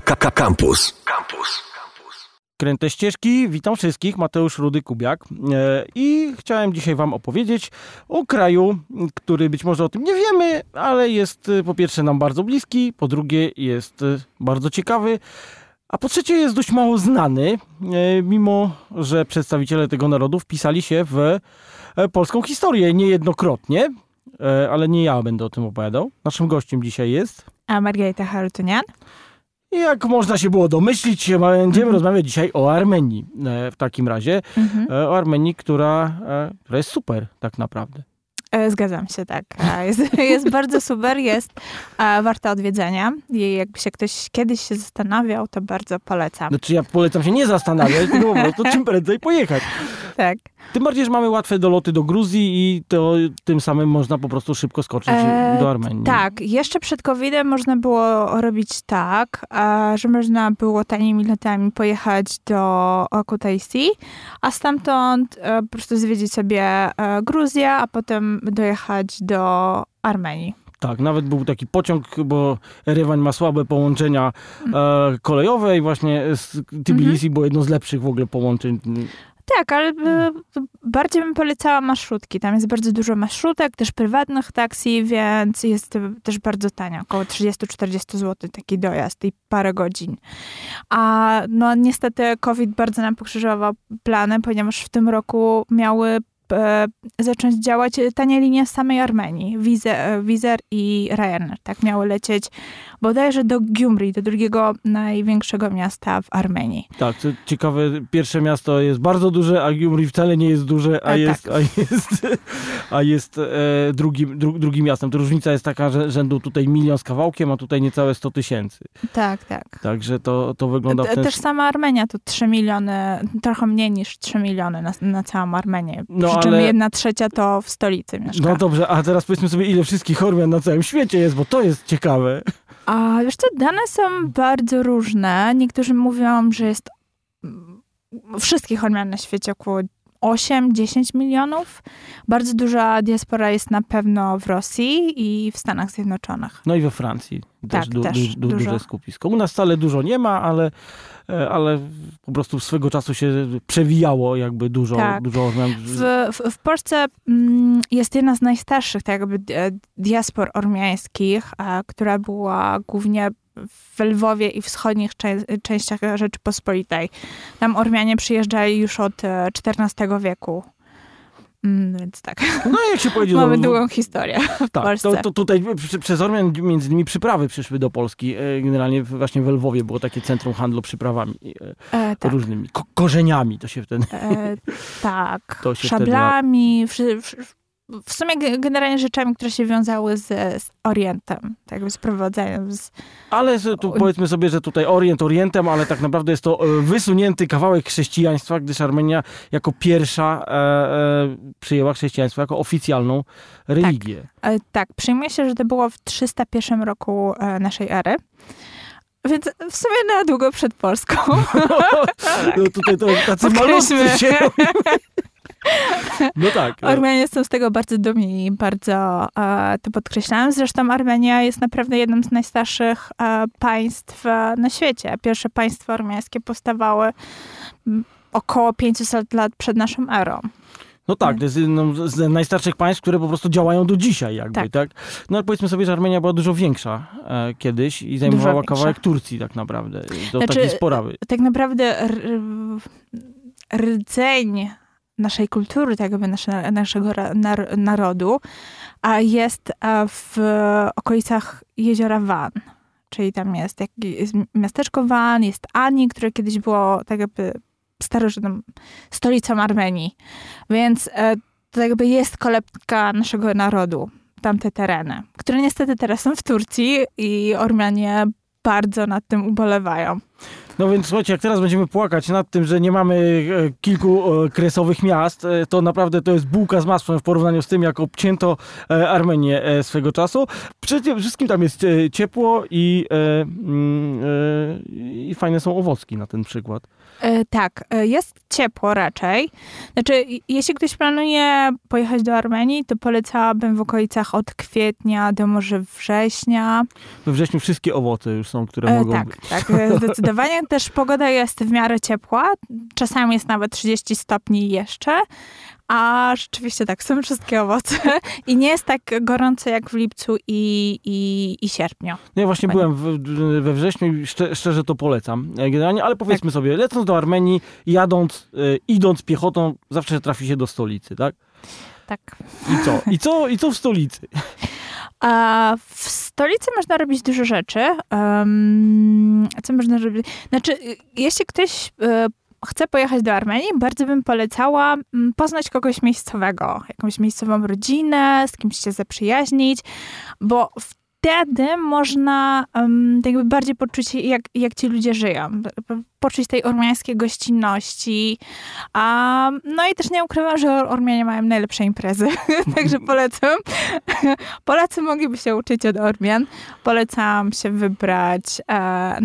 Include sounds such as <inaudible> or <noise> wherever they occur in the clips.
Campus. Campus. Kręte ścieżki, witam wszystkich, Mateusz Rudy-Kubiak e, i chciałem dzisiaj wam opowiedzieć o kraju, który być może o tym nie wiemy, ale jest e, po pierwsze nam bardzo bliski, po drugie jest e, bardzo ciekawy, a po trzecie jest dość mało znany, mimo że przedstawiciele tego narodu wpisali się w polską historię niejednokrotnie, ale nie ja będę o tym opowiadał. Naszym gościem dzisiaj jest... A Margarita Harutynian. Jak można się było domyślić, będziemy mhm. rozmawiać dzisiaj o Armenii e, w takim razie. Mhm. E, o Armenii, która, e, która jest super tak naprawdę. Zgadzam się, tak. Jest, <laughs> jest bardzo super, jest warta odwiedzenia. I jakby się ktoś kiedyś się zastanawiał, to bardzo polecam. Znaczy ja polecam się nie zastanawiać, tylko po prostu czym prędzej pojechać. Tak. Tym bardziej, że mamy łatwe doloty do Gruzji i to tym samym można po prostu szybko skoczyć e, do Armenii. Tak, jeszcze przed COVID-em można było robić tak, że można było tanimi latami pojechać do Kutaisi, a stamtąd e, po prostu zwiedzić sobie e, Gruzję, a potem dojechać do Armenii. Tak, nawet był taki pociąg, bo Erewań ma słabe połączenia e, kolejowe i właśnie z Tbilisi mhm. było jedno z lepszych w ogóle połączeń tak, ale e, bardziej bym polecała marszrutki. Tam jest bardzo dużo marszrutek, też prywatnych taksi, więc jest też bardzo tania. Około 30-40 zł taki dojazd i parę godzin. A no niestety COVID bardzo nam pokrzyżował plany, ponieważ w tym roku miały zacząć działać tanie linie z samej Armenii. Wizer i Ryanair, tak miały lecieć bodajże do Gyumri, do drugiego największego miasta w Armenii. Tak, co ciekawe, pierwsze miasto jest bardzo duże, a Gyumri wcale nie jest duże, a, a jest, tak. a jest, a jest e, drugim, dru, drugim miastem. To różnica jest taka, że rzędu tutaj milion z kawałkiem, a tutaj niecałe 100 tysięcy. Tak, tak. Także to, to wygląda w ten Też sama Armenia to 3 miliony, trochę mniej niż 3 miliony na, na całą Armenię. No, Przy czym ale... jedna trzecia to w stolicy mieszka. No dobrze, a teraz powiedzmy sobie, ile wszystkich Ormian na całym świecie jest, bo to jest ciekawe. A wiesz co, dane są bardzo różne. Niektórzy mówią, że jest wszystkich odmian na świecie około 8-10 milionów. Bardzo duża diaspora jest na pewno w Rosji i w Stanach Zjednoczonych. No i we Francji tak, też, du, też du, du, duże skupisko. U nas wcale dużo nie ma, ale, e, ale po prostu swego czasu się przewijało jakby dużo, tak. dużo. W, w, w, Polsce mm, jest jedna z najstarszych tak jakby e, diaspor ormiańskich, która była głównie w Lwowie i wschodnich częściach Rzeczypospolitej. Tam Ormianie przyjeżdżali już od XIV e, wieku. Mm, więc tak. No jak się powiedzieć. <laughs> Mamy no, długą historię w tak, Polsce. To, to tutaj przez Ormian między innymi przyprawy przyszły do Polski. E, generalnie właśnie w Lwowie było takie centrum handlu przyprawami e, e tak. różnymi. Ko korzeniami to się wtedy... E, tak. <laughs> To się Szablami, wtedy w sumie generalnie rzeczami, które się wiązały z, z Orientem, tak prowodzeniem. Z... Ale tu powiedzmy sobie, że tutaj Orient Orientem, ale tak naprawdę jest to e, wysunięty kawałek chrześcijaństwa, gdyż Armenia jako pierwsza e, e, przyjęła chrześcijaństwo jako oficjalną religię. Tak, e, tak, przyjmuje się, że to było w 301 roku e, naszej ery. Więc w sumie na długo przed Polską. <laughs> <laughs> no tutaj to tacy malutcy się <laughs> <laughs> no tak. No. Ormianie są z tego bardzo dumni i bardzo e, to podkreślają. Zresztą Armenia jest naprawdę jednym z najstarszych e, państw e, na świecie. Pierwsze państwa ormiańskie powstawały około 500 lat przed naszą erą. No tak, to jest jedno z najstarszych państw, które po prostu działają do dzisiaj jakby, tak? tak? No ale powiedzmy sobie, że Armenia była dużo większa e, kiedyś i zajmowała kawałek Turcji tak naprawdę. To znaczy, taki sporawy. Tak naprawdę rdzeń naszej kultury, tak jakby nasze, naszego narodu, a jest w okolicach jeziora Van. Czyli tam jest, jest miasteczko Van, jest Ani, które kiedyś było tak jakby starożytną stolicą Armenii. Więc e, to jakby jest kolebka naszego narodu, tamte tereny, które niestety teraz są w Turcji i Ormianie bardzo nad tym ubolewają. No więc słuchajcie, jak teraz będziemy płakać nad tym, że nie mamy e, kilku e, kresowych miast, e, to naprawdę to jest bułka z masłem w porównaniu z tym, jak obcięto Armenię swego czasu. Przede wszystkim tam jest ciepło i, mm, i fajne są owocki na ten przykład. Tak, jest ciepło raczej. Znaczy, jeśli ktoś planuje pojechać do Armenii, to polecałabym w okolicach od kwietnia do może września. We wrześniu wszystkie owoce już są, które mogą tak, być. tak, e, zdecydowanie. <laughs> Też pogoda jest w miarę ciepła. Czasami jest nawet 30 stopni jeszcze. A rzeczywiście tak, są wszystkie owoce. I nie jest tak gorąco jak w lipcu i, i, i sierpniu. No ja właśnie byłem w, we wrześniu i szcze, szczerze to polecam e, generalnie, ale Tak. powiedzmy sobie, lecąc do Armenii, jadąc, e, idąc piechotą, zawsze trafi się do stolicy, tak? Tak. I co? I co, i co w stolicy? <laughs> A w stolicy można robić dużo rzeczy. Um, co można robić? Znaczy, y, jeśli ktoś e, chce pojechać do Armenii, bardzo bym polecała mm, poznać kogoś miejscowego, jakąś miejscową rodzinę, z kimś się zaprzyjaźnić, bo wtedy można um, jakby bardziej poczuć, jak, jak ci ludzie żyją. Poczuć tej ormiańskiej gościnności. A, no i też nie ukrywam, że Or- Ormianie mają najlepsze imprezy, <laughs> także <laughs> polecam. Polacy mogliby się uczyć od Ormian. Polecam się wybrać e,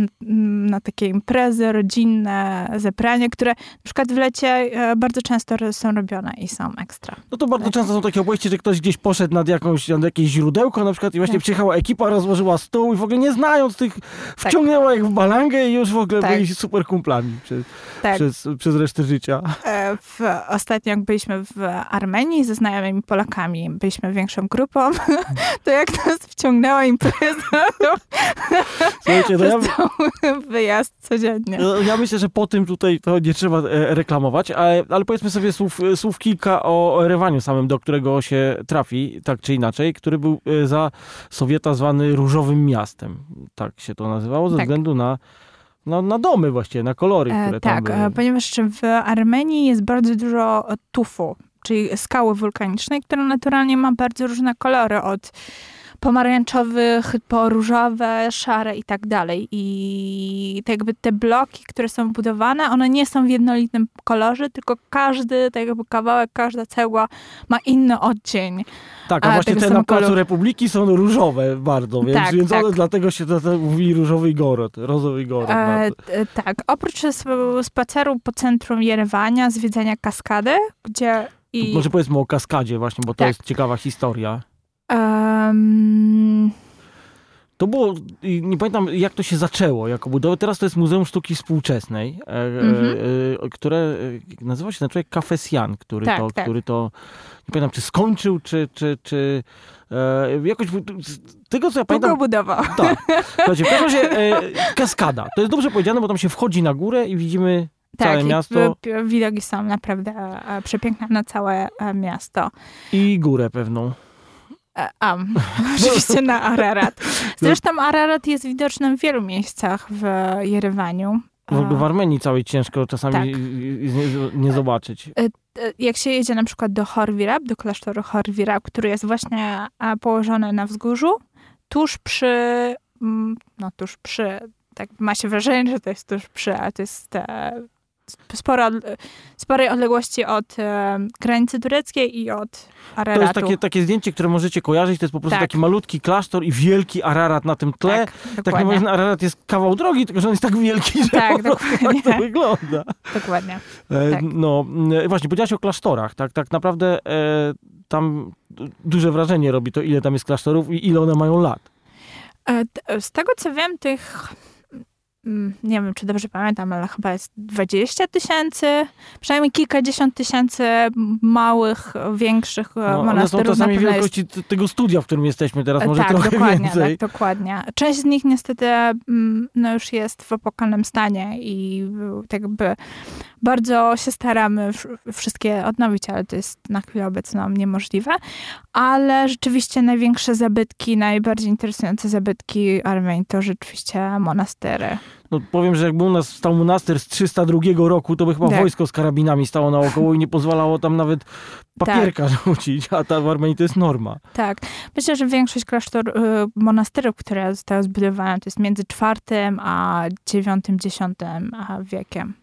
na takie imprezy rodzinne, zebranie, które na przykład w lecie e, bardzo często są robione i są ekstra. No to bardzo często są takie opowieści, że ktoś gdzieś poszedł nad, jakąś, nad jakieś źródełko na przykład i właśnie Tak. przyjechała ekipa, rozłożyła stół i w ogóle nie znając tych, wciągnęła ich w balangę i już w ogóle Tak. byli super kumplami przez, Tak. przez, przez resztę życia. E, W, ostatnio jak byliśmy w Armenii ze znajomymi Polakami, byliśmy większą grupą, <laughs> to jak nas wciągnęła impreza, to Słuchajcie, no ja, wyjazd codziennie. No, Ja myślę, że po tym tutaj to nie trzeba e, reklamować, ale, ale powiedzmy sobie słów, słów kilka o Erewaniu samym, do którego się trafi, tak czy inaczej, który był e, za Sowieta zwany Różowym Miastem. Tak się to nazywało, ze Tak. względu na, na, na domy właściwie, na kolory, które E, tam tak, były. e, ponieważ w Armenii jest bardzo dużo e, tufu, czyli skały wulkanicznej, która naturalnie ma bardzo różne kolory, od pomarańczowych po różowe, szare i tak dalej. I tak jakby te bloki, które są budowane, one nie są w jednolitym kolorze, tylko każdy tak jakby kawałek, każda cegła ma inny odcień. Tak, a, a właśnie tego te na Placu koloru. Republiki są różowe bardzo, więc, Tak, więc tak. one dlatego się to, to mówi Różowy Gorod, Rozowy Gorod. E, e, tak, oprócz sp- spaceru po centrum Jerewania, zwiedzania kaskady, gdzie i... Może powiedzmy o kaskadzie właśnie, bo to Tak. jest ciekawa historia. Em, To było, nie pamiętam jak to się zaczęło jako budowa. Teraz to jest Muzeum Sztuki Współczesnej, e, Mhm. e, e, które e, nazywa się na człowiek Kafesjan, który, Tak, to, tak. który to, nie pamiętam czy skończył, czy, czy, czy e, jakoś, tego co ja Długo pamiętam, budował. tak. Słuchajcie, w każdym razie kaskada. To jest dobrze powiedziane, bo tam się wchodzi na górę i widzimy całe Tak, i miasto widoki są naprawdę przepiękne na całe miasto. i górę pewną. E, A, <laughs> oczywiście na Ararat. Zresztą Ararat jest widoczny w wielu miejscach w Jerewaniu. W ogóle w Armenii całej ciężko czasami Tak. nie, nie zobaczyć. e, Jak się jedzie na przykład do Horwirab, do klasztoru Horwirab, który jest właśnie położony na wzgórzu, tuż przy, mm, no tuż przy, tak ma się wrażenie, że to jest tuż przy, ale to jest sporo, sporej odległości od e, granicy tureckiej i od To Araratu. jest takie, takie zdjęcie, które możecie kojarzyć. To jest po prostu Tak. taki malutki klasztor i wielki Ararat na tym tle. Tak, Tak naprawdę Ararat jest kawał drogi, tylko że on jest tak wielki, że Tak, po dokładnie. tak to wygląda. dokładnie. E, Tak. No e, właśnie, powiedziałaś o klasztorach. Tak, tak naprawdę e, tam duże wrażenie robi to, ile tam jest klasztorów i ile one mają lat. E, Z tego co wiem, tych nie wiem, czy dobrze pamiętam, ale chyba jest 20 tysięcy, przynajmniej kilkadziesiąt tysięcy małych, większych No, no, one są monasterów. czasami jest. wielkości t- tego studia, w którym jesteśmy teraz, E, może tak, trochę dokładnie, więcej. Tak, dokładnie. Część z nich niestety mm, no, już jest w opłakanym stanie i y, tak jakby bardzo się staramy wsz- wszystkie odnowić, ale to jest na chwilę obecną niemożliwe. Ale rzeczywiście największe zabytki, najbardziej interesujące zabytki Armenii to rzeczywiście monastery. No, powiem, że jakby u nas stał monaster z 302 roku, to by chyba Tak. wojsko z karabinami stało naokoło i nie pozwalało tam nawet papierka rzucić, a ta w Armenii to jest norma. Tak. Myślę, że większość klasztor, y, monasterów, które zostały zbudowane, to jest między czwartym a dziesiątym a wiekiem.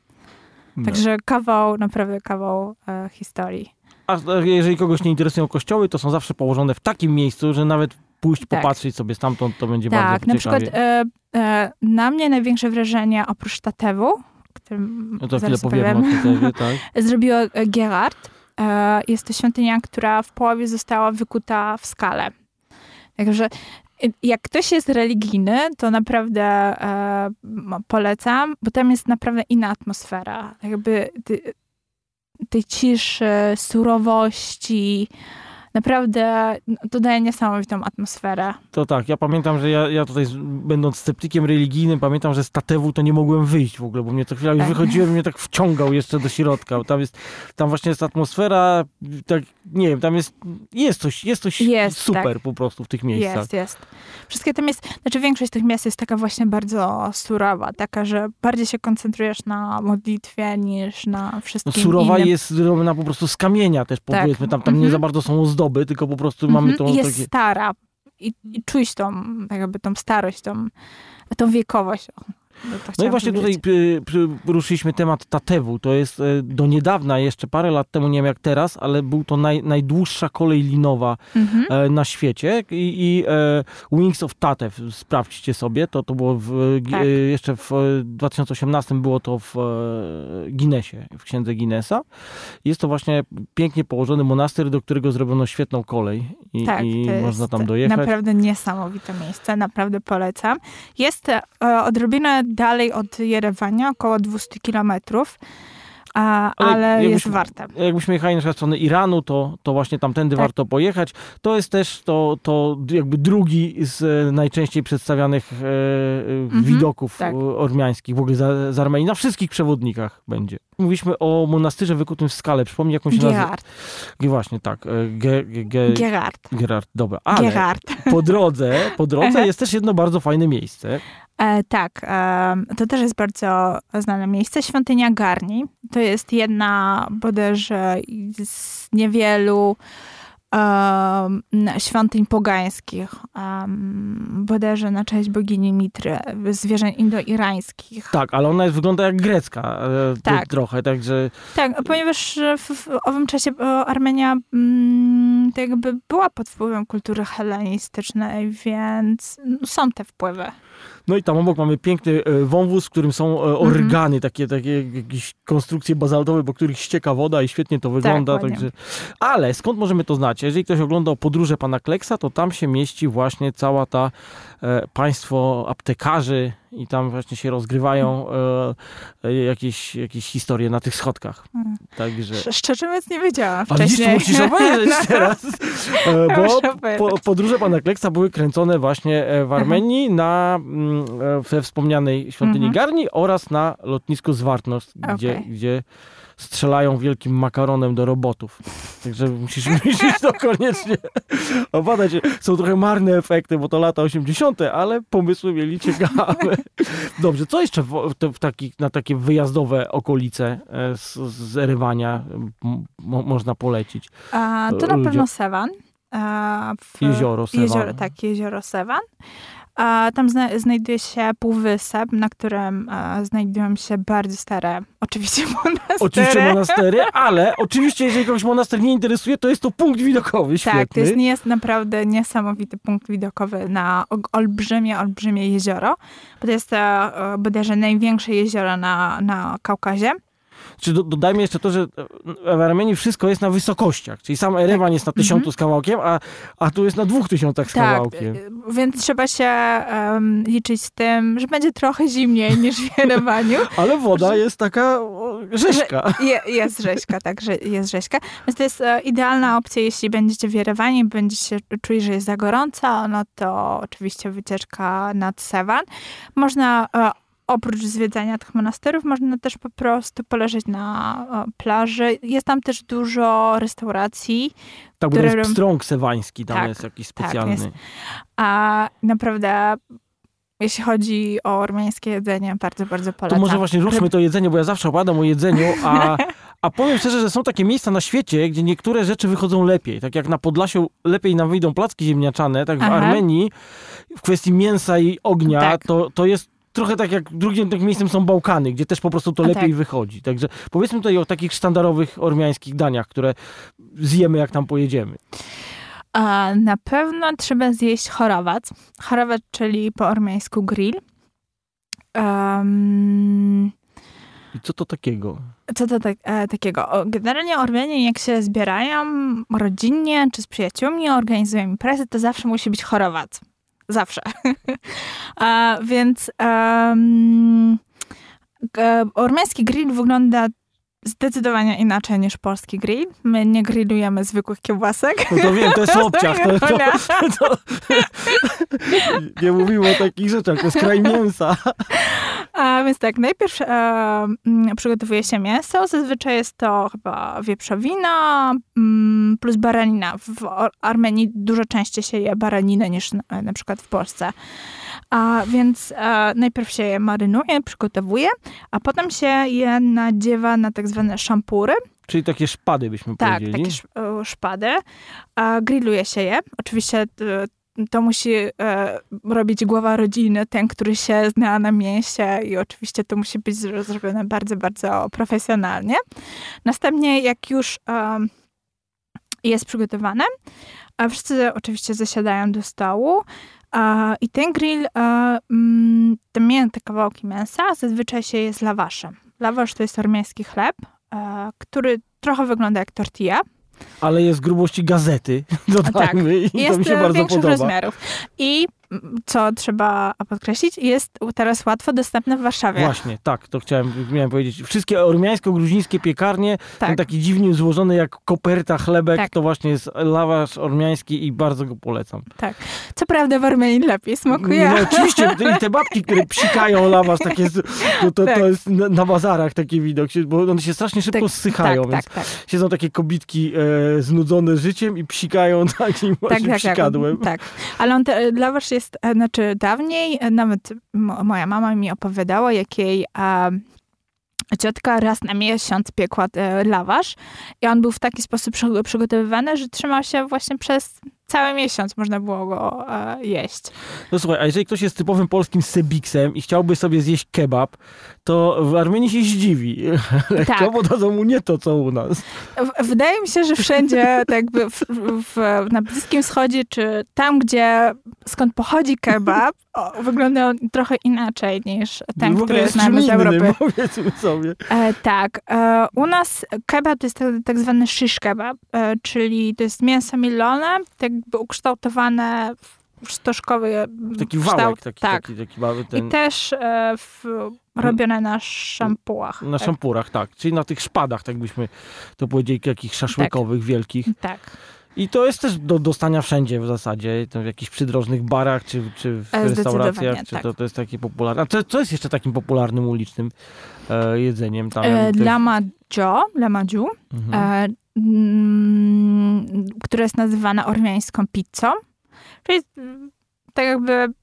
No. Także kawał, naprawdę kawał e, historii. A jeżeli kogoś nie interesują kościoły, to są zawsze położone w takim miejscu, że nawet pójść, Tak. popatrzeć sobie stamtąd, to będzie Tak, bardzo na ciekawie. przykład e, e, na mnie największe wrażenie oprócz Tatewu, którym no to chwilę opowiem, o Tatewie, <laughs> tak? zrobiło e, Gerard. E, Jest to świątynia, która w połowie została wykuta w skale. Także e, jak ktoś jest religijny, to naprawdę e, polecam, bo tam jest naprawdę inna atmosfera. Jakby tej ciszy, surowości. Naprawdę no, to daje niesamowitą atmosferę. To tak, ja pamiętam, że ja, ja tutaj, będąc sceptykiem religijnym, pamiętam, że z Tatewu to nie mogłem wyjść w ogóle, bo mnie co chwila już Tak. wychodziłem i mnie tak wciągał jeszcze do środka. Tam jest, tam właśnie jest atmosfera, tak, nie wiem, tam jest, jest coś, jest coś Jest, super po prostu w tych miejscach. Jest, jest. Wszystkie tam jest, znaczy większość tych miast jest taka właśnie bardzo surowa, taka, że bardziej się koncentrujesz na modlitwie niż na No, wszystkim surowa innym. jest zrobiona po prostu z kamienia też, Tak. powiedzmy, tam, tam nie Mhm. za bardzo są ozdoby, tylko po prostu mamy Mhm. tą I jest takie... stara. I, I czuć tą, jakby tą starość, tą, tą wiekowość. O, to No i właśnie tutaj powiedzieć. przy, przy, ruszyliśmy temat Tatewu. To jest e, do niedawna, jeszcze parę lat temu, nie wiem jak teraz, ale był to naj, najdłuższa kolej linowa Mhm. e, na świecie i, i e, Wings of Tatew, sprawdźcie sobie, to, to było w, gi- Tak. jeszcze w e, 2018 było to w e, Guinnessie, w księdze Guinnessa. Jest to właśnie pięknie położony monastyr, do którego zrobiono świetną kolej i, Tak, i można tam dojechać. Naprawdę niesamowite miejsce, naprawdę polecam. Jest odrobinę dalej od Jerewania, około 200 kilometrów, a, Ale jakbyśmy- jest warte. Jakbyśmy jechali na przykład w stronę Iranu, to, to właśnie tamtędy Tak. warto pojechać. To jest też to, to jakby drugi z e, najczęściej przedstawianych e, e, Mhm, widoków tak. e, ormiańskich w ogóle z, z Armenii. Na wszystkich przewodnikach będzie. Mówiliśmy o monastyrze wykutym w skale. Przypomnij, jak on się nazywa. Gerard. Właśnie, tak. Ge, ge, ge, Gerard. Gerard, dobra. Ale Gerard. po drodze, po drodze jest też jedno bardzo fajne miejsce. E, tak, e, to też jest bardzo znane miejsce. Świątynia Garni. To jest jedna bodajże z niewielu świątyń pogańskich, um, bodajże na cześć bogini Mitry, zwierzeń indoirańskich. Tak, ale ona jest, wygląda jak grecka e, Tak. trochę, także Tak, ponieważ w, w owym czasie e, Armenia mm, to jakby była pod wpływem kultury hellenistycznej, więc no, są te wpływy. No i tam obok mamy piękny e, wąwóz, w którym są e, Mhm. organy, takie, takie jakieś konstrukcje bazaltowe, po których ścieka woda i świetnie to wygląda. ładnie. także... Ale skąd możemy to znać? Jeżeli ktoś oglądał podróże pana Kleksa, to tam się mieści właśnie cała ta e, państwo aptekarzy i tam właśnie się rozgrywają e, e, jakieś, jakieś historie na tych schodkach. Mhm. Także... Sz- Szczerze mówiąc nie wiedziałam A wcześniej. to musisz obejrzeć <laughs> teraz. E, Bo po, podróże pana Kleksa były kręcone właśnie w Armenii, na, mm, we wspomnianej świątyni Mhm. Garni oraz na lotnisku Zwartnost, gdzie, Okej. gdzie strzelają wielkim makaronem do robotów. Także musisz, <laughs> musisz to koniecznie obadać. Są trochę marne efekty, bo to lata 80., ale pomysły mieli ciekawe. <laughs> Dobrze, co jeszcze w, w, takich, na takie wyjazdowe okolice e, z, z Erywania mo, można polecić? A, to na pewno Sewan. A, w, Jezioro Sewan. Jezioro, tak, jezioro Sewan. A, tam zna, znajduje się półwysep, na którym a, znajdują się bardzo stare, <laughs> oczywiście monastery. Oczywiście monastery, ale oczywiście, jeżeli kogoś monaster nie interesuje, to jest to punkt widokowy świetny. Tak, to jest, jest naprawdę niesamowity punkt widokowy na olbrzymie, olbrzymie jezioro, bo to jest e, bodajże największe jezioro na, na Kaukazie. Czy do, dodajmy jeszcze to, że w Armenii wszystko jest na wysokościach, czyli sam Erewan jest na tysiącu z kawałkiem, a, a tu jest na dwóch tysiącach z Tak, kawałkiem. e, więc trzeba się em, liczyć z tym, że będzie trochę zimniej niż w Jerewaniu. <laughs> Ale woda jest taka rzeźka. Je, jest rzeźka, tak, że jest rzeźka. Więc to jest e, idealna opcja, jeśli będziecie w Jerewanie będziecie czuli, że jest za gorąco, no to oczywiście wycieczka nad Sewan. Można e, oprócz zwiedzania tych monasterów, można też po prostu poleżeć na plaży. Jest tam też dużo restauracji, Tak, bo to które- jest pstrąg sewański, tam Tak, jest jakiś tak, specjalny. jest. a naprawdę jeśli chodzi o ormiańskie jedzenie, bardzo, bardzo To polecam. może właśnie ruszmy to jedzenie, bo ja zawsze opowiadam o jedzeniu, a, a powiem szczerze, że są takie miejsca na świecie, gdzie niektóre rzeczy wychodzą lepiej. Tak jak na Podlasiu lepiej nam wyjdą placki ziemniaczane, tak w Aha. Armenii w kwestii mięsa i ognia, Tak. to, to jest trochę tak jak drugim takim miejscem są Bałkany, gdzie też po prostu to A lepiej tak. wychodzi. Także powiedzmy tutaj o takich sztandarowych ormiańskich daniach, które zjemy jak tam pojedziemy. A na pewno trzeba zjeść chorowac. Chorowac, czyli po ormiańsku grill. Um, I co to takiego? co to tak, e, takiego? O, Generalnie Ormianie, jak się zbierają rodzinnie czy z przyjaciółmi, organizują imprezy, to zawsze musi być chorowac. Zawsze. <laughs> A, więc um, ormiański grill wygląda zdecydowanie inaczej niż polski grill. My nie grillujemy zwykłych kiełbasek. No to wiem, to jest <laughs> obciach. To, to, Nie. to, <laughs> nie mówimy o takich rzeczach, to jest kraj mięsa. A więc tak, najpierw e, mm, przygotowuje się mięso. Zazwyczaj jest to chyba wieprzowina mm, plus baranina. W Ar- Armenii dużo częściej się je baraninę niż na, na przykład w Polsce. A więc e, najpierw się je marynuje, przygotowuje, a potem się je nadziewa na tak zwane szampury. Czyli takie szpady byśmy Tak, powiedzieli. takie sz, e, szpady. A grilluje się je. Oczywiście e, to musi e, robić głowa rodziny, ten, który się zna na mięsie i oczywiście to musi być zro- zrobione bardzo, bardzo profesjonalnie. Następnie jak już e, jest przygotowane, a wszyscy oczywiście zasiadają do stołu e, i ten grill, e, mm, te, mię- te kawałki mięsa zazwyczaj się je z lawaszem. Lawasz to jest armiański chleb, e, który trochę wygląda jak tortilla. Ale jest grubości gazety, <laughs> dodajmy, i to Jest mi się e, bardzo podoba. rozmiarów. I co trzeba podkreślić, jest teraz łatwo dostępne w Warszawie. Właśnie, tak, to chciałem, miałem powiedzieć. Wszystkie ormiańsko-gruzińskie piekarnie, ten Tak. taki dziwnie złożony jak koperta chlebek, Tak. to właśnie jest lawasz ormiański i bardzo go polecam. Co prawda w Armenii lepiej smakuje. No oczywiście, i te babki, które psikają lawasz, takie, to, to, Tak. to jest na, na bazarach taki widok, bo one się strasznie szybko Tak, zsychają, tak, więc tak, tak. siedzą takie kobitki e, znudzone życiem i psikają <laughs> takim właśnie Tak, tak, psikadłem. tak. Ale on te, lawasz jest, e, znaczy dawniej, e, nawet mo, moja mama mi opowiadała, jak jej e, ciotka raz na miesiąc piekła e, lawasz i on był w taki sposób przy, przygotowywany, że trzymał się właśnie przez cały miesiąc, można było go e, jeść. No słuchaj, a jeżeli ktoś jest typowym polskim sebiksem i chciałby sobie zjeść kebab, to w Armenii się zdziwi <laughs> lekko, Tak. bo dadzą mu nie to, co u nas. W- Wydaje mi się, że wszędzie, tak jakby w, w, na Bliskim Wschodzie, czy tam, gdzie skąd pochodzi kebab, o, wygląda on trochę inaczej niż ten, ogóle który znamy z Europy. powiedzmy sobie. E, tak. E, u nas kebab to jest tak, tak zwany shish kebab, e, czyli to jest mięso milone, tak jakby ukształtowane w stożkowy Taki kształt. wałek, taki, tak. taki, taki mały ten... I też e, w, robione na szampułach. Na tak. szampurach, tak. Czyli na tych szpadach, tak byśmy to powiedzieli, takich szaszłykowych, wielkich. Tak. I to jest też do dostania wszędzie w zasadzie, w jakichś przydrożnych barach, czy, czy w E, restauracjach, czy tak. to, to jest takie popularne. A co, co jest jeszcze takim popularnym ulicznym e, jedzeniem tam? E, Lama Lama Mhm. e, która jest nazywana ormiańską pizzą. Czyli tak jakby mm,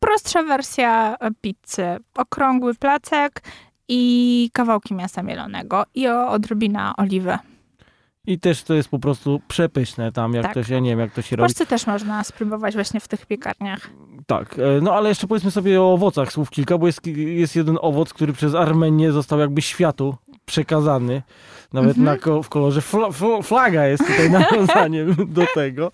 prostsza wersja pizzy. Okrągły placek i kawałki mięsa mielonego i odrobina oliwy. I też to jest po prostu przepyszne tam, jak Tak. to się, nie wiem, jak to się W robi. Polsce też można spróbować właśnie w tych piekarniach. Tak, e, no ale jeszcze powiedzmy sobie o owocach słów kilka, bo jest, jest jeden owoc, który przez Armenię został jakby światu przekazany. Nawet Mhm. na, ko- w kolorze fla, fl- flaga jest tutaj <laughs> nawiązaniem do tego.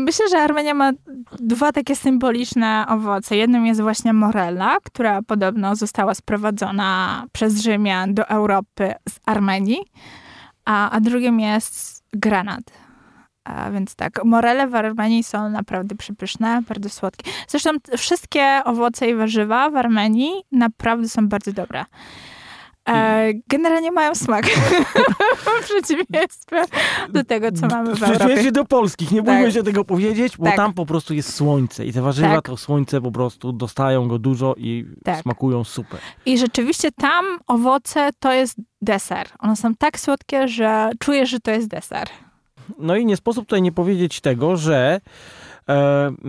Myślę, że Armenia ma dwa takie symboliczne owoce. Jednym jest właśnie morella, która podobno została sprowadzona przez Rzymian do Europy z Armenii, a, a drugim jest granat. A więc tak, morele w Armenii są naprawdę przepyszne, bardzo słodkie. Zresztą wszystkie owoce i warzywa w Armenii naprawdę są bardzo dobre. E, generalnie mają smak. <laughs> w przeciwieństwie do tego, co mamy w W Europie. przeciwieństwie do polskich, nie bójmy Tak. się tego powiedzieć, bo Tak. tam po prostu jest słońce i te warzywa Tak. to słońce po prostu dostają go dużo i Tak. smakują super. I rzeczywiście tam owoce to jest deser. One są tak słodkie, że czujesz, że to jest deser. No i nie sposób tutaj nie powiedzieć tego, że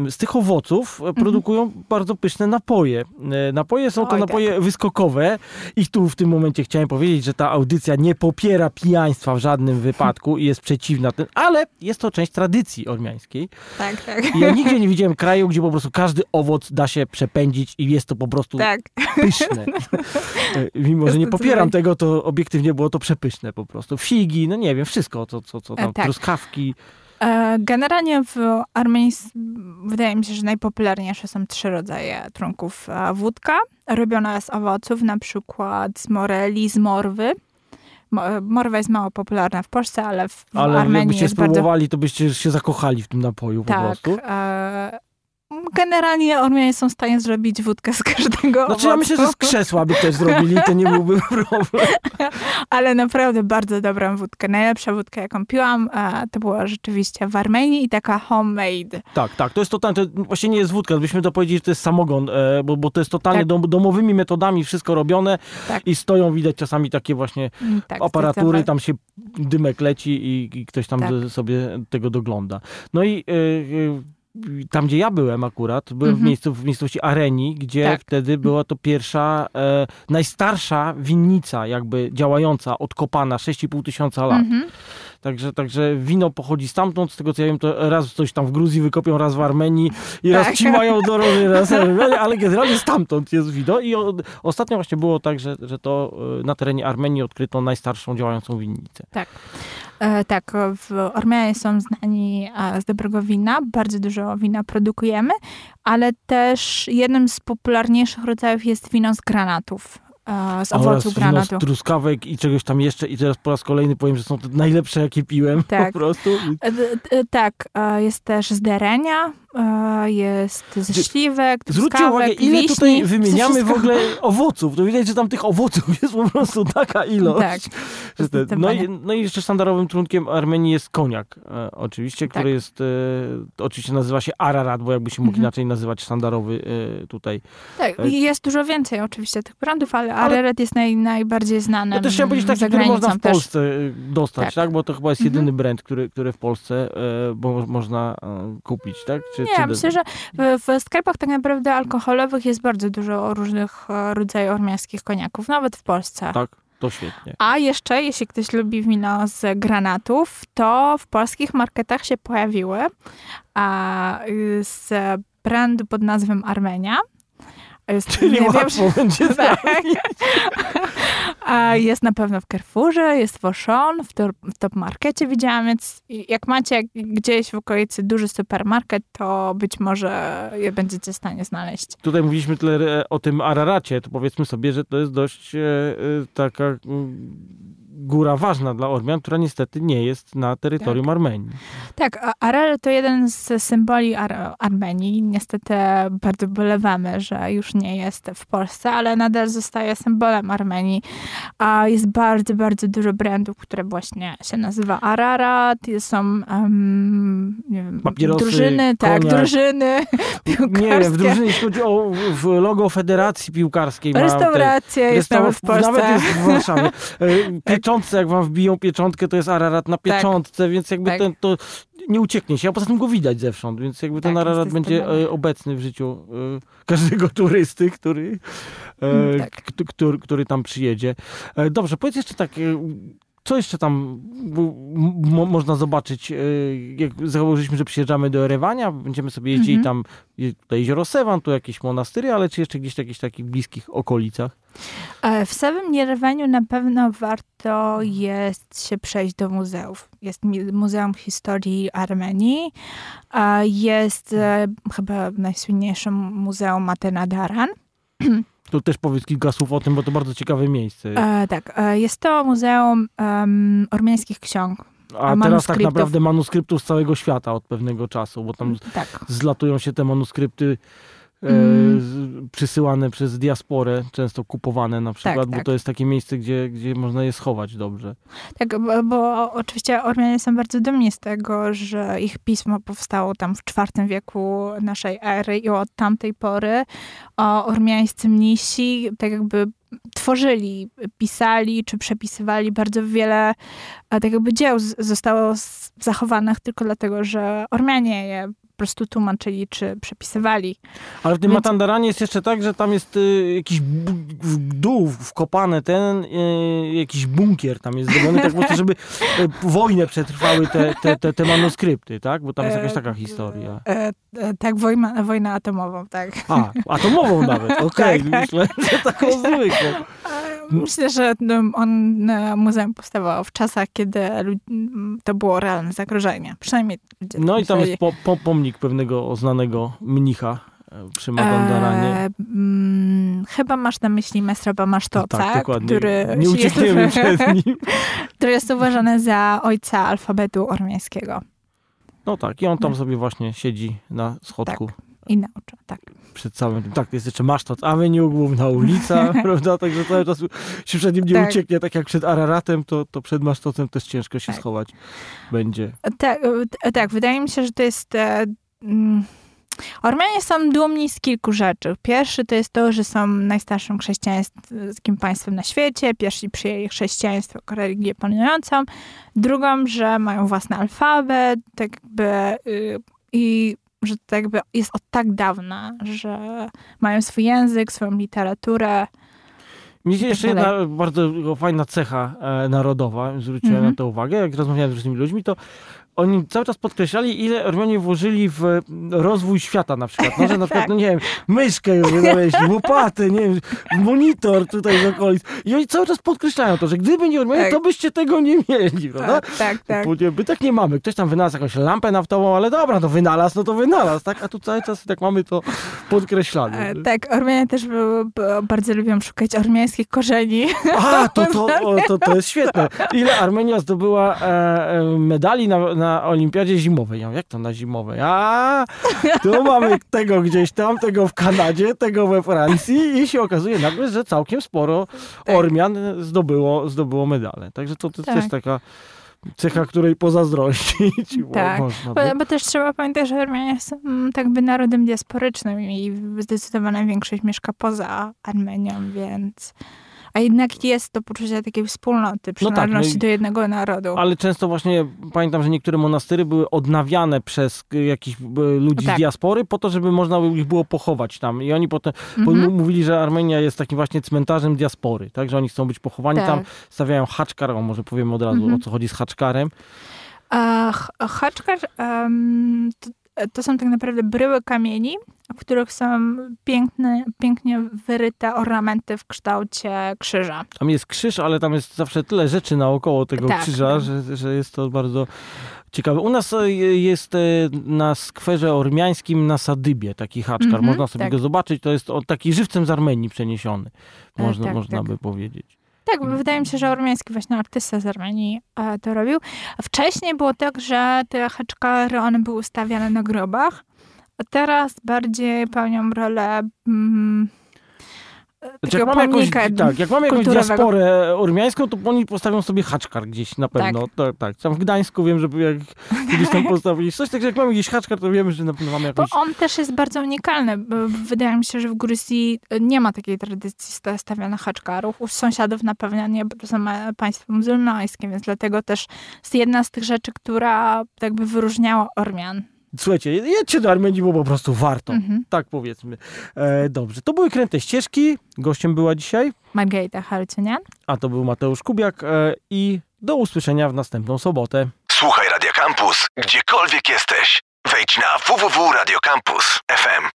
z tych owoców Mhm. e, produkują bardzo pyszne napoje. E, napoje są to Oj, napoje wyskokowe i tu w tym momencie chciałem powiedzieć, że ta audycja nie popiera pijaństwa w żadnym wypadku i jest przeciwna tym, ale jest to część tradycji ormiańskiej. Tak, tak. I ja nigdzie nie widziałem kraju, gdzie po prostu każdy owoc da się przepędzić i jest to po prostu Tak. pyszne. <laughs> E, Mimo, że nie popieram tego, to obiektywnie było to przepyszne po prostu. Figi, no nie wiem, wszystko, co, co, co tam, E, tak. truskawki. E, generalnie w Armenii wydaje mi się, że najpopularniejsze są trzy rodzaje trunków. E, Wódka robiona z owoców, na przykład z moreli, z morwy. Mo- e, Morwa jest mało popularna w Polsce, ale w, Ale Armenii jakbyście jest bardzo spróbowali, to byście się zakochali w tym napoju po Tak. prostu. E, generalnie Ormianie są w stanie zrobić wódkę z każdego Znaczy ja myślę, że z krzesła by też <laughs> zrobili, to nie byłby problem. <laughs> ale naprawdę bardzo dobrą wódkę. Najlepsza wódka, jaką piłam, to była rzeczywiście w Armenii i taka homemade. Tak, tak, to jest totalnie, to właśnie nie jest wódka, byśmy to powiedzieli, że to jest samogon, e, bo, bo to jest totalnie Tak. dom, domowymi metodami wszystko robione Tak. i stoją, widać czasami takie właśnie Mm, Tak, aparatury, tam się dymek leci i, i ktoś tam Tak. sobie tego dogląda. No i e, tam, gdzie ja byłem akurat, byłem w, Mhm. miejscu, w miejscowości Areni, gdzie Tak. wtedy była to pierwsza, e, najstarsza winnica jakby działająca, odkopana, 6,5 tysiąca lat. Mhm. Także, także wino pochodzi stamtąd, z tego co ja wiem, to raz coś tam w Gruzji wykopią, raz w Armenii i raz Tak. ci mają dorożnie, raz w Armenii, ale generalnie stamtąd jest wino i o, ostatnio właśnie było tak, że, że to e, na terenie Armenii odkryto najstarszą działającą winnicę. E, tak, w Ormianie są znani e, z dobrego wina, bardzo dużo wina produkujemy, ale też jednym z popularniejszych rodzajów jest wino z granatów, e, z oraz owoców wino granatu. z truskawek i czegoś tam jeszcze i teraz po raz kolejny powiem, że są to najlepsze jakie piłem <laughs> Tak. po prostu. E, Tak, e, jest też z derenia, e, jest ze śliwek, Zwróćcie uwagę, ile wiśni, tutaj wymieniamy w ogóle owoców. To widać, że tam tych owoców <laughs> jest po prostu taka ilość. Tak, te, no, i, no i jeszcze sztandarowym trunkiem Armenii jest koniak, e, oczywiście, który Tak. jest, e, oczywiście nazywa się Ararat, bo jakby się mógł Mhm. inaczej nazywać sztandarowy e, tutaj. tak. e, i Jest dużo więcej oczywiście tych brandów, ale Ararat jest naj, najbardziej znanym Ja też chciałem powiedzieć taki, który można w też. Polsce e, dostać, tak. Tak. Bo to chyba jest Mhm. jedyny brand, który, który w Polsce e, bo można kupić, tak? Czy, Nie, czy myślę, że w, w sklepach tak naprawdę alkoholowych jest bardzo dużo różnych e, rodzajów ormiańskich koniaków, nawet w Polsce. Tak, to świetnie. A jeszcze, jeśli ktoś lubi wino z granatów, to w polskich marketach się pojawiły a, y, z brandu pod nazwą Armenia. Jest, Czyli nie wiem, łatwo będzie <laughs> tak. <laughs> A jest na pewno w Carrefourze, jest w Auchan, w, w Top Markecie widziałam, więc jak macie gdzieś w okolicy duży supermarket, to być może je będziecie w stanie znaleźć. Tutaj mówiliśmy tyle o tym Araracie, to powiedzmy sobie, że to jest dość e, e, taka mm, góra ważna dla Ormian, która niestety nie jest na terytorium Armenii. Tak, a- Arar to jeden z symboli Ar- Armenii. Niestety bardzo bolewamy, że już nie jest w Polsce, ale nadal zostaje symbolem Armenii. A jest bardzo, bardzo dużo brandów, które właśnie się nazywa Ararat. Są um, nie wiem, Papierosy, drużyny, tak, koniak. drużyny Nie wiem, w piłkarskie. drużynie, jeśli chodzi o w logo Federacji Piłkarskiej. Restauracje jest restaura- nawet w Polsce. Nawet jest w Warszawie. <laughs> Pieczątce, jak wam wbiją pieczątkę, to jest Ararat na pieczątce, więc jakby tak. ten, to nie ucieknie się, a poza tym go widać zewsząd, więc jakby ten Tak, Ararat będzie e, obecny w życiu e, każdego turysty, który, e, <laughs> tak. który, który tam przyjedzie. Dobrze, powiedz jeszcze tak, co jeszcze tam mo- można zobaczyć? Jak założyliśmy, że przyjeżdżamy do Erewania, będziemy sobie jeździli Mhm. tam, tutaj jezioro Sewan, tu jakieś monastyry, ale czy jeszcze gdzieś w jakichś takich bliskich okolicach? E, W samym Jerewaniu na pewno warto jest się przejść do muzeów. Jest Muzeum Historii Armenii, jest e, chyba najsłynniejszym muzeum Atena Daran. <clears throat> Tu też powiedz kilka słów o tym, bo to bardzo ciekawe miejsce. E, tak, jest to muzeum um, ormiańskich ksiąg. A teraz tak naprawdę manuskryptów z całego świata od pewnego czasu, bo tam Tak. zlatują się te manuskrypty Mm. z- przysyłane przez diasporę, często kupowane na przykład, bo tak. to jest takie miejsce, gdzie, gdzie można je schować dobrze. Tak, bo, bo oczywiście Ormianie są bardzo dumni z tego, że ich pismo powstało tam w IV wieku naszej ery i od tamtej pory o ormiańscy mnisi tak jakby tworzyli, pisali czy przepisywali bardzo wiele e, tak jakby dzieł zostało zachowanych tylko dlatego, że Ormianie je po prostu tłumaczyli czy przepisywali. Ale w tym Więc- Matandaranie jest jeszcze tak, że tam jest y, jakiś w dół wkopany ten, y, jakiś bunkier tam jest zrobiony, tak po prostu, żeby y, wojnę przetrwały te, te, te, te manuskrypty, tak? Bo tam jest jakaś taka historia. E, e, tak, wojna, wojna atomową, tak. A, atomową nawet, <laughs> okej, Tak, tak. myślę, że taką zwykłą. Myślę, że no, on muzeum powstawało w czasach, kiedy to było realne zagrożenie. Przynajmniej. No i tam jest po, po, pomnik pewnego znanego mnicha e, przy Magandaranie. E, mm, chyba masz na myśli Mesraba Masztoca, tak, dokładnie. który, Nie uciekniemy jest, przed nim. <laughs> który jest uważany za ojca alfabetu ormiańskiego. No tak, i on tam no. sobie właśnie siedzi na schodku. Tak. I naucza, tak. Przed całym tym. Tak, jest jeszcze Masztot Avenue, główna ulica, <laughs> prawda? Także cały czas się przed nim nie tak. ucieknie, tak jak przed Araratem, to, to przed Masztotem też ciężko się tak. schować będzie. Tak, tak, wydaje mi się, że to jest... E, mm, Ormianie są dumni z kilku rzeczy. Pierwszy to jest to, że są najstarszym chrześcijańskim państwem na świecie. Pierwsi przyjęli chrześcijaństwo jako religię panującą. Drugą, że mają własny alfabet, tak jakby y, i że to jakby jest od tak dawna, że mają swój język, swoją literaturę. Się tak jeszcze jedna bardzo fajna cecha e, narodowa, zwróciłem mm -hmm. na to uwagę, jak rozmawiałem z różnymi ludźmi, to oni cały czas podkreślali, ile Ormianie włożyli w rozwój świata na przykład. No, że na przykład, no nie wiem, myszkę wynaleźli, łopatę, nie wiem, monitor tutaj z okolic. I oni cały czas podkreślają to, że gdyby nie Ormianie, tak. to byście tego nie mieli, prawda? Tak, tak, tak. My tak nie mamy. Ktoś tam wynalazł jakąś lampę naftową, ale dobra, no wynalazł, no to wynalazł, tak? A tu cały czas tak mamy to podkreślane. E, tak, Ormianie też bardzo lubią szukać ormiańskich korzeni. A, to, <laughs> to, to, to jest świetne. Ile Armenia zdobyła e, e medali na na olimpiadzie zimowej. Ja jak to na zimowej? A, tu mamy tego gdzieś tam, tego w Kanadzie, tego we Francji i się okazuje nagle, że całkiem sporo tak. Ormian zdobyło, zdobyło medale. Także to, to tak. też taka cecha, której pozazdrościć. <laughs> Tak, bo, bo, też trzeba pamiętać, że Armenia są mm, tak by narodem diasporycznym i zdecydowana większość mieszka poza Armenią, więc a jednak jest to poczucie takiej wspólnoty, przynależności no tak, no do jednego narodu. Ale często właśnie pamiętam, że niektóre monastyry były odnawiane przez jakichś ludzi tak. z diaspory po to, żeby można ich było pochować tam. I oni potem mhm. mówili, że Armenia jest takim właśnie cmentarzem diaspory, tak? Że oni chcą być pochowani tak. tam, stawiają haczkar, o może powiemy od razu, mhm. o co chodzi z haczkarem. Haczkar um, to, to są tak naprawdę bryły kamieni, w których są piękne, pięknie wyryte ornamenty w kształcie krzyża. Tam jest krzyż, ale tam jest zawsze tyle rzeczy naokoło tego tak, krzyża, Że, że jest to bardzo ciekawe. U nas e, jest e, na skwerze ormiańskim na Sadybie taki haczkar. Mm -hmm, można sobie tak. go zobaczyć. To jest taki żywcem z Armenii przeniesiony. E, można, tak, można tak. by powiedzieć. Tak, bo wydaje mi się, że ormiański właśnie artysta z Armenii to robił. Wcześniej było tak, że te haczkary, one były ustawiane na grobach, a teraz bardziej pełnią rolę mm, znaczy, jak mamy jakąś, tak, jak mamy jakąś diasporę ormiańską, to oni postawią sobie haczkar gdzieś na pewno. Tak. tak, tak. Tam w Gdańsku wiem, że jak kiedyś tam <laughs> postawili coś, także jak mamy gdzieś haczkar, to wiemy, że na pewno mamy jakąś... Bo on też jest bardzo unikalny. Wydaje mi się, że w Gruzji nie ma takiej tradycji stawiania haczkarów. U sąsiadów na pewno nie, bo to są państwo muzułmańskie, więc dlatego też jest jedna z tych rzeczy, która jakby wyróżniała Ormian Słuchajcie, jedźcie do Armenii, bo po prostu warto. Mhm. Tak powiedzmy. E, dobrze, to były Kręte Ścieżki. Gościem była dzisiaj Margarita Harcenian. A to był Mateusz Kubiak e, i do usłyszenia w następną sobotę. Słuchaj Radio Campus, gdziekolwiek jesteś. Wejdź na www.radiocampus.fm.